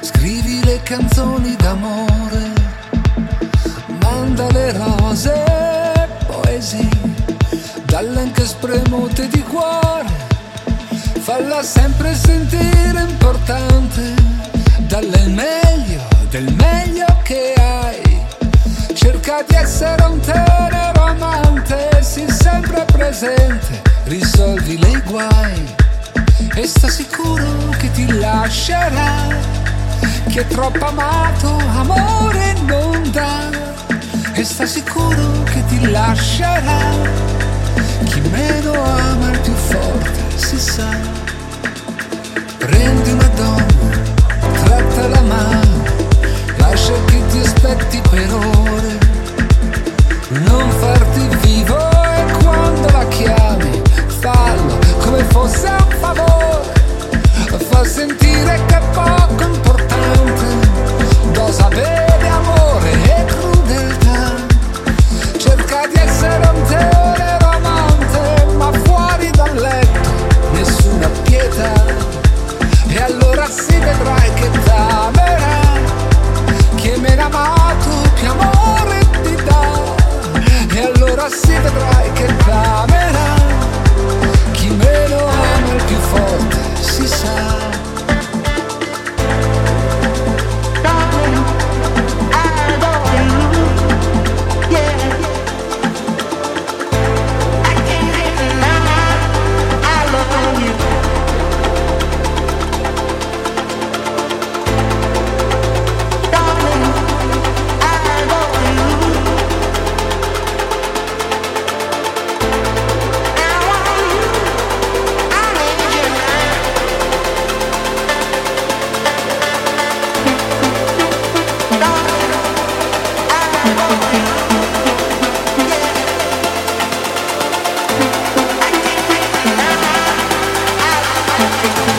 scrivi le canzoni d'amore, manda le rose, poesie, dalle anche spremute di cuore, falla sempre sentire importante, dalle meglio del meglio che hai, cerca di essere un tenero amante, sii sempre presente, risolvi le guai. E sta sicuro che ti lascerà, che è troppo amato, amore non dà e sta sicuro che ti lascerà. everything.